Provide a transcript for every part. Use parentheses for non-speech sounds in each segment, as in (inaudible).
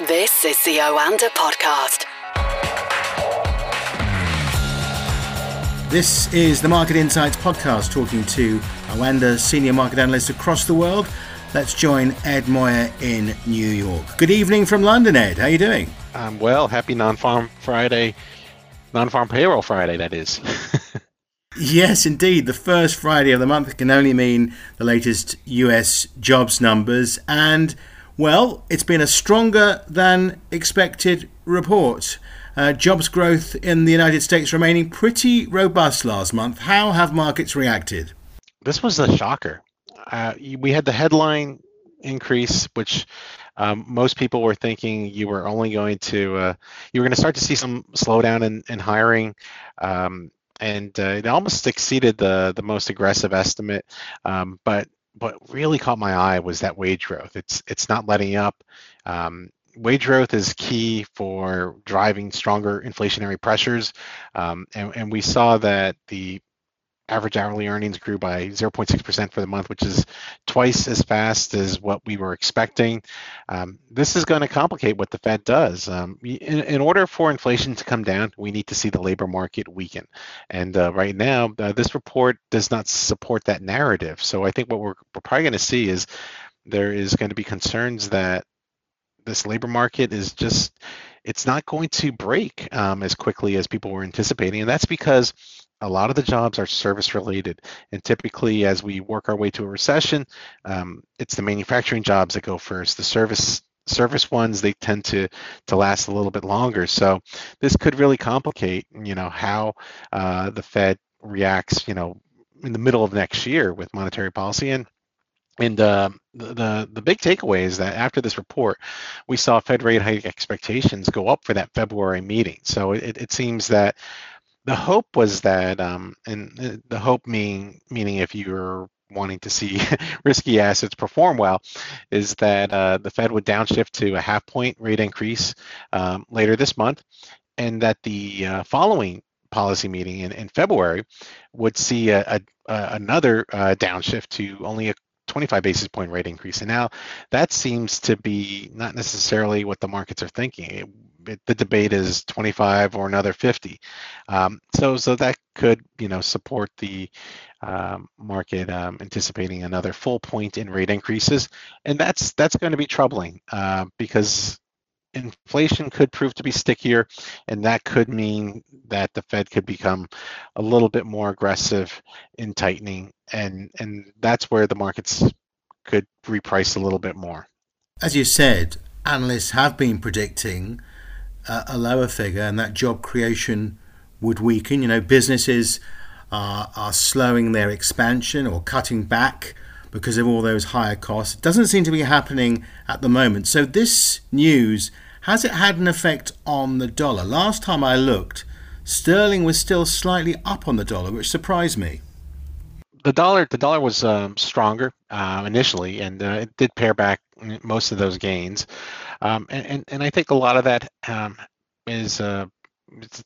This is the Oanda Podcast. This is the Market Insights Podcast, talking to Oanda senior market analysts across the world. Let's join Ed Moya in New York. Good evening from London, Ed. How are you doing? I'm well. Happy non-farm Friday, non-farm payroll Friday. That is. (laughs) yes, indeed. The first Friday of the month can only mean the latest U.S. jobs numbers, and well, it's been a stronger than expected report. Uh, jobs growth in the United States remaining pretty robust last month. How have markets reacted? This was a shocker. Uh, we had the headline increase, which um, most people were thinking you were only going to uh, you were going to start to see some slowdown in, in hiring. Um, and uh, it almost exceeded the the most aggressive estimate. Um, but what really caught my eye was that wage growth. It's it's not letting up. Um, wage growth is key for driving stronger inflationary pressures, um, and, and we saw that the average hourly earnings grew by 0.6% for the month, which is twice as fast as what we were expecting. Um, this is going to complicate what the Fed does. Um, in, in, order for inflation to come down, we need to see the labor market weaken. And uh, right now, uh, this report does not support that narrative. So I think what we're, we're probably going to see is there is going to be concerns that this labor market is just it's not going to break um, as quickly as people were anticipating and that's because a lot of the jobs are service related and typically as we work our way to a recession um, it's the manufacturing jobs that go first. The service service ones they tend to to last a little bit longer. So this could really complicate you know how uh, the fed reacts you know in the middle of next year with monetary policy and and uh, the the big takeaway is that after this report, we saw Fed rate hike expectations go up for that February meeting. So it, it seems that the hope was that, um, and uh, the hope meaning meaning if you're wanting to see (laughs) risky assets perform well, is that uh, the Fed would downshift to a half point rate increase um, later this month, and that the uh, following policy meeting in, in February would see a, a, a another uh, downshift to only a 25 basis point rate increase. And now that seems to be not necessarily what the markets are thinking. It, it, the debate is 25 or another 50. Um, so, so that could, you know, support the um, market um, anticipating another full point in rate increases, and that's that's going to be troubling uh, because inflation could prove to be stickier, and that could mean that the Fed could become a little bit more aggressive in tightening, and and that's where the markets could reprice a little bit more. As you said, analysts have been predicting uh, a lower figure, and that job creation would weaken. You know, businesses are, are slowing their expansion or cutting back because of all those higher costs. It doesn't seem to be happening at the moment. So this news has it had an effect on the dollar? Last time I looked, sterling was still slightly up on the dollar, which surprised me. The dollar, the dollar was um, stronger uh, initially, and uh, it did pare back most of those gains. Um, and, and, and I think a lot of that um, is uh,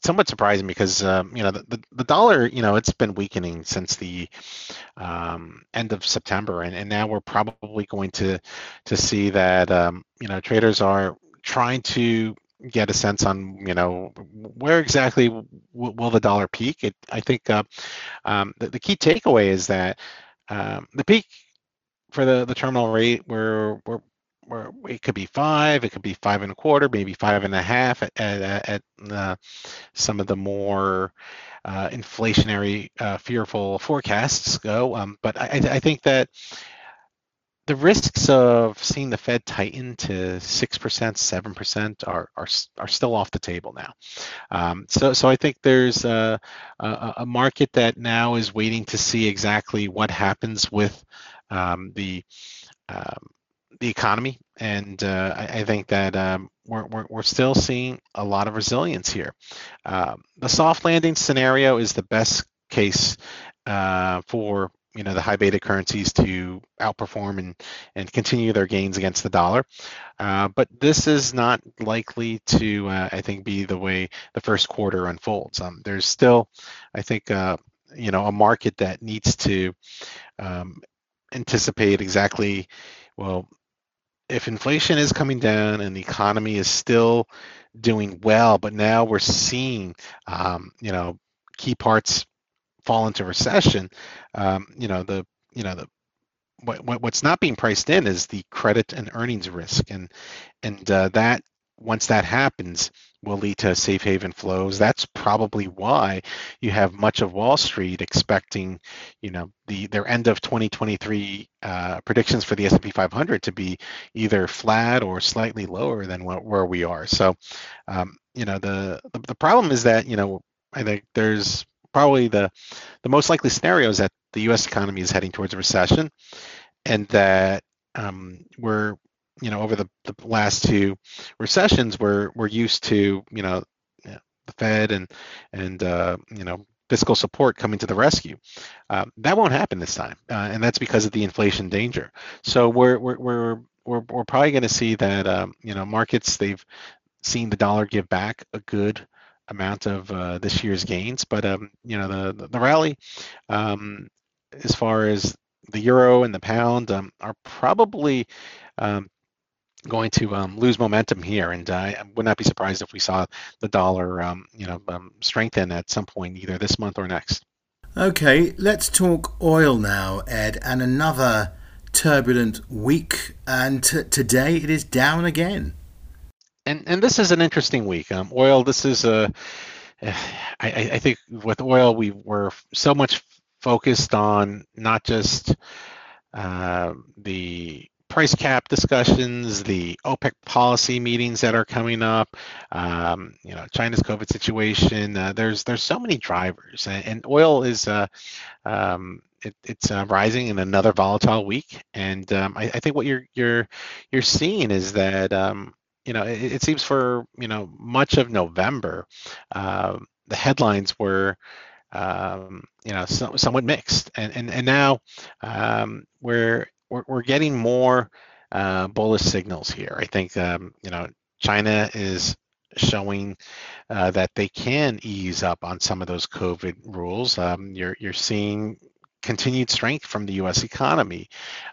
somewhat surprising because um, you know the, the, the, dollar you know it's been weakening since the um, end of September and, and now we're probably going to to see that um, you know traders are trying to get a sense on you know where exactly w- will the dollar peak? It, i think uh, um, the, the, key takeaway is that um, the peak for the, the terminal rate where we're, where it could be five it could be five and a quarter maybe five and a half at, at, at uh, some of the more uh, inflationary uh, fearful forecasts go. Um, but I, I think that the risks of seeing the Fed tighten to six percent, seven percent are, are are still off the table now. Um, so so I think there's a, a, a market that now is waiting to see exactly what happens with um, the um, the economy, and uh, I, I, think that um, we're, we're, we're still seeing a lot of resilience here. Uh, the soft landing scenario is the best case uh, for you know the high beta currencies to outperform and and continue their gains against the dollar. Uh, but this is not likely to uh, i think be the way the first quarter unfolds. Um, there's still i think uh, you know a market that needs to um, anticipate exactly well if inflation is coming down and the economy is still doing well, but now we're seeing, um, you know, key parts fall into recession, um, you know, the, you know, the, what, what's not being priced in is the credit and earnings risk, and and uh, that once that happens will lead to safe haven flows. That's probably why you have much of Wall Street expecting, you know, the their end of 2023 uh, predictions for the S&P 500 to be either flat or slightly lower than what, where we are. So, um, you know, the, the the problem is that you know I think there's probably the the most likely scenario is that the U.S. economy is heading towards a recession, and that um, we're you know over the, the last two recessions we're we're used to you know the Fed and and uh, you know fiscal support coming to the rescue. Uh, that won't happen this time, uh, and that's because of the inflation danger. So we're we're we're we're, we're probably going to see that um, you know markets they've seen the dollar give back a good amount of uh, this year's gains, but um, you know the the rally um, as far as the euro and the pound um, are probably um, going to um, lose momentum here, and uh, I would not be surprised if we saw the dollar, um, you know, strengthen at some point either this month or next. Okay, let's talk oil now, Ed, and another turbulent week, and t- today it is down again. And and this is an interesting week. Um, oil. This is a. I, I think with oil we were so much focused on not just uh, the price cap discussions, the OPEC policy meetings that are coming up, um, you know, China's COVID situation. Uh, there's there's so many drivers, and, and oil is uh, um, it, it's uh, rising in another volatile week. And um, I, I, think what you're you're you're seeing is that um, you know it, it, seems for you know much of November, uh, the headlines were. Um, you know, so, somewhat mixed, and and and now um, we're we're, we're getting more uh, bullish signals here. I think um, you know China is showing uh, that they can ease up on some of those COVID rules. Um, you're you're seeing continued strength from the U.S. economy.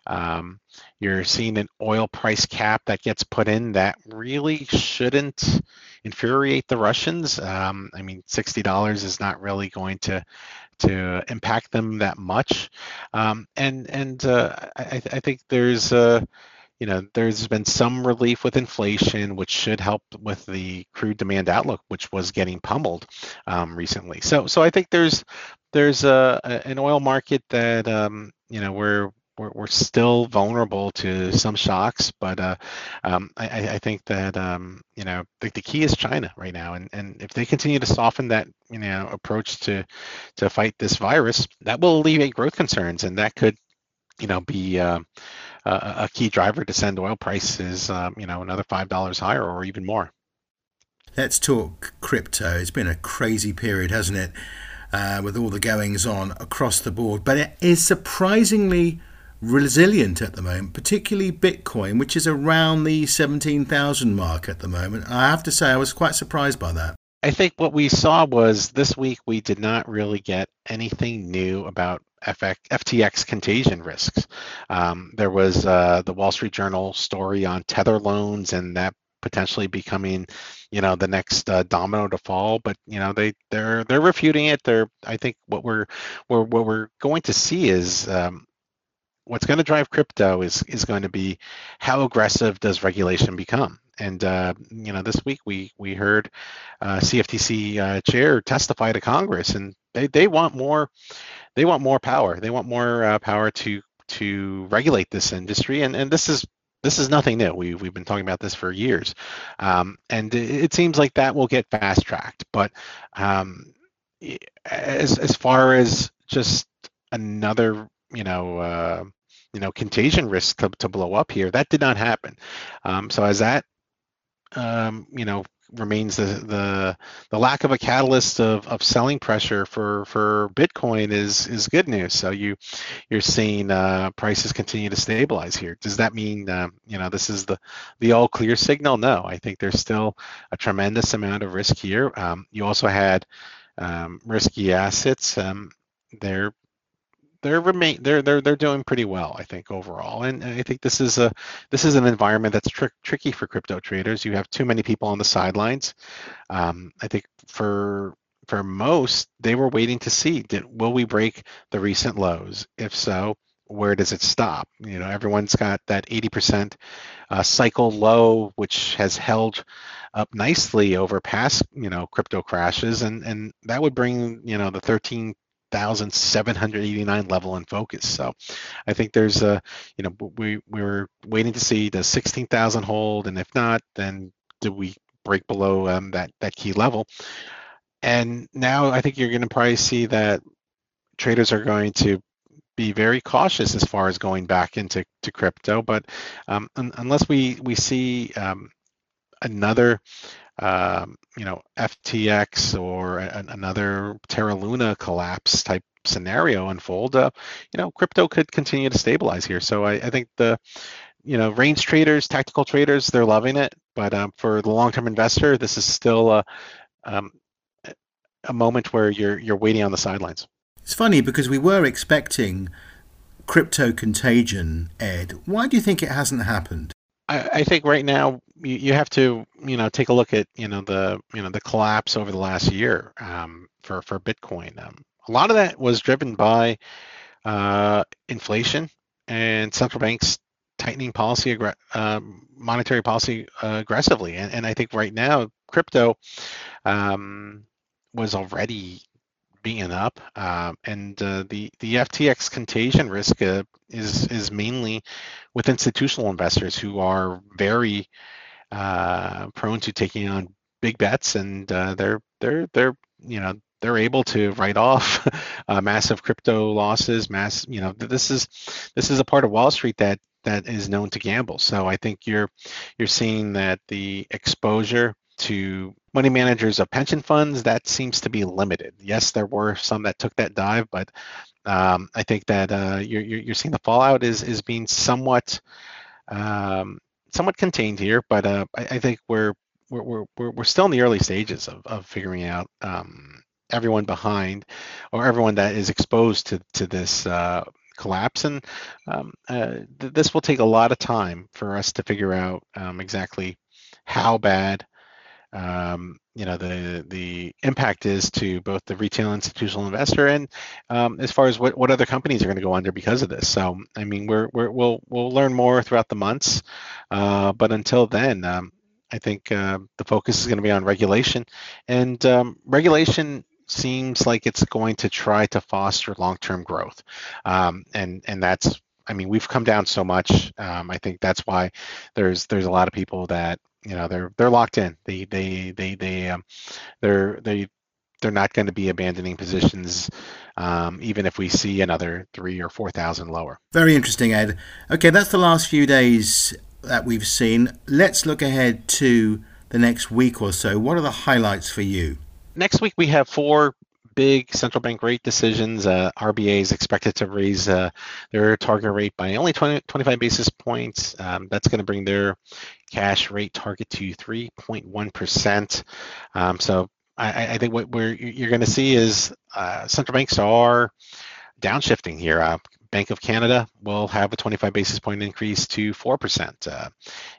Um, you're seeing an oil price cap that gets put in that really shouldn't infuriate the Russians. Um, I mean, sixty dollars is not really going to to impact them that much. Um, and and uh, I, I, think there's uh, you know there's been some relief with inflation, which should help with the crude demand outlook, which was getting pummeled um, recently. So so I think there's there's a, a an oil market that um, you know we're we're, we're still vulnerable to some shocks, but uh, um, I, I, think that um, you know the, the, key is China right now, and, and if they continue to soften that you know approach to to fight this virus, that will alleviate growth concerns, and that could you know be uh, a, a, key driver to send oil prices um, you know another five dollars higher or even more. Let's talk crypto. It's been a crazy period, hasn't it? Uh, with all the goings on across the board, but it is surprisingly resilient at the moment, particularly Bitcoin, which is around the 17,000 mark at the moment. I have to say, I was quite surprised by that. I think what we saw was this week we did not really get anything new about FTX contagion risks. Um, there was uh, the Wall Street Journal story on tether loans and that potentially becoming, you know, the next uh, domino to fall. But you know, they they're they're refuting it. They're I think what we're, we're what we're going to see is um, what's going to drive crypto is is going to be how aggressive does regulation become and uh, you know this week we we heard uh, CFTC uh, chair testify to Congress and they, they want more they want more power they want more uh, power to to regulate this industry and and this is this is nothing new. We, we've been talking about this for years. Um, and it, it, seems like that will get fast tracked. But um, as, as far as just another, you know, uh, you know contagion risk to, to blow up here. That did not happen. Um, so as that um, you know remains the, the the lack of a catalyst of, of selling pressure for for Bitcoin is is good news. So you you're seeing uh, prices continue to stabilize here. Does that mean uh, you know this is the the all clear signal? No, I think there's still a tremendous amount of risk here. Um, you also had um, risky assets. Um, they're they're remain they're they're they're doing pretty well, I think overall. And I think this is a this is an environment that's tr- tricky for crypto traders. You have too many people on the sidelines. Um, I think for for most, they were waiting to see did will we break the recent lows? If so, where does it stop? You know, everyone's got that 80% uh, cycle low, which has held up nicely over past, you know, crypto crashes, and and that would bring, you know, the 13,789 level in focus. So, I think there's a, you know, we we were waiting to see the 16,000 hold, and if not, then do we break below um, that that key level? And now I think you're going to probably see that traders are going to be very cautious as far as going back into to crypto. But um, un- unless we we see um, another um, you know FTX or another Terra Luna collapse type scenario unfold, uh, you know crypto could continue to stabilize here. So I, I think the you know range traders, tactical traders, they're loving it. But um, for the long-term investor, this is still a um, a moment where you're you're waiting on the sidelines. It's funny because we were expecting crypto contagion, Ed. Why do you think it hasn't happened? I, I think right now you, you, have to you know take a look at you know the you know the collapse over the last year um, for for Bitcoin. Um, a lot of that was driven by uh, inflation and central banks tightening policy, uh, monetary policy uh, aggressively. And, and I think right now crypto um, was already being up, uh, and uh, the the FTX contagion risk uh, is is mainly with institutional investors who are very uh, prone to taking on big bets, and uh, they're they're they're you know they're able to write off (laughs) uh, massive crypto losses. Mass, you know, this is this is a part of Wall Street that that is known to gamble. So I think you're you're seeing that the exposure to money managers of pension funds, that seems to be limited. Yes, there were some that took that dive, but um, I think that uh, you're, you're seeing the fallout is is being somewhat um, somewhat contained here, but uh, I, I, think we're, we're we're we're still in the early stages of of figuring out um, everyone behind or everyone that is exposed to to this. Uh, collapse and um, uh, th- this will take a lot of time for us to figure out um, exactly how bad um, you know the the impact is to both the retail institutional investor and um, as far as what, what other companies are going to go under because of this. So I mean we're, we're we'll we'll learn more throughout the months, uh, but until then. Um, I think uh, the focus is going to be on regulation, and um, regulation seems like it's going to try to foster long-term growth, um, and and that's I mean, we've come down so much. Um, I think that's why there's there's a lot of people that you know they're they're locked in. They they they they um, they're they they're not going to be abandoning positions, um, even if we see another three or four thousand lower. Very interesting, Ed. Okay, that's the last few days that we've seen. Let's look ahead to the next week or so. What are the highlights for you? Next week we have four big central bank rate decisions. Uh, RBA is expected to raise uh, their target rate by only 20, 25 basis points. Um, that's going to bring their cash rate target to 3.1%. Um, so I, I, think what we're, you're going to see is uh, central banks are downshifting here. Uh, Bank of Canada will have a 25 basis point increase to 4%. Uh,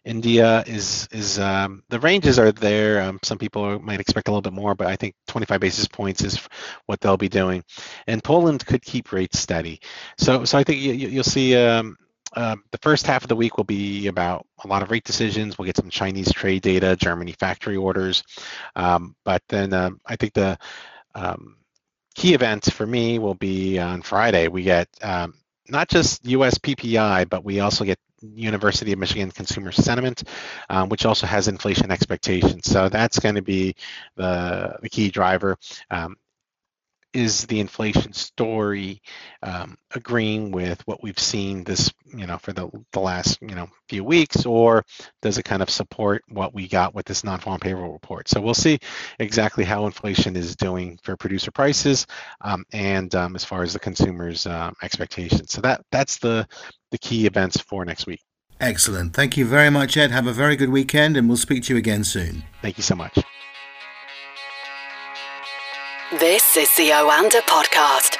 India is is um, the ranges are there. Um, some people might expect a little bit more, but I think 25 basis points is what they'll be doing. And Poland could keep rates steady. So so I think you, will see. Um, uh, the first half of the week will be about a lot of rate decisions. We'll get some Chinese trade data, Germany factory orders, um, but then um, I think the um, key events for me will be on Friday. We get um, not just US PPI, but we also get University of Michigan Consumer Sentiment, um, which also has inflation expectations. So that's going to be the, the key driver. Um, is the inflation story um, agreeing with what we've seen this you know for the, the last you know few weeks or does it kind of support what we got with this non-farm payroll report? So we'll see exactly how inflation is doing for producer prices um, and um, as far as the consumers um, expectations. So that that's the the key events for next week. Excellent. Thank you very much ed. Have a very good weekend and we'll speak to you again soon. Thank you so much this is the Oanda Podcast.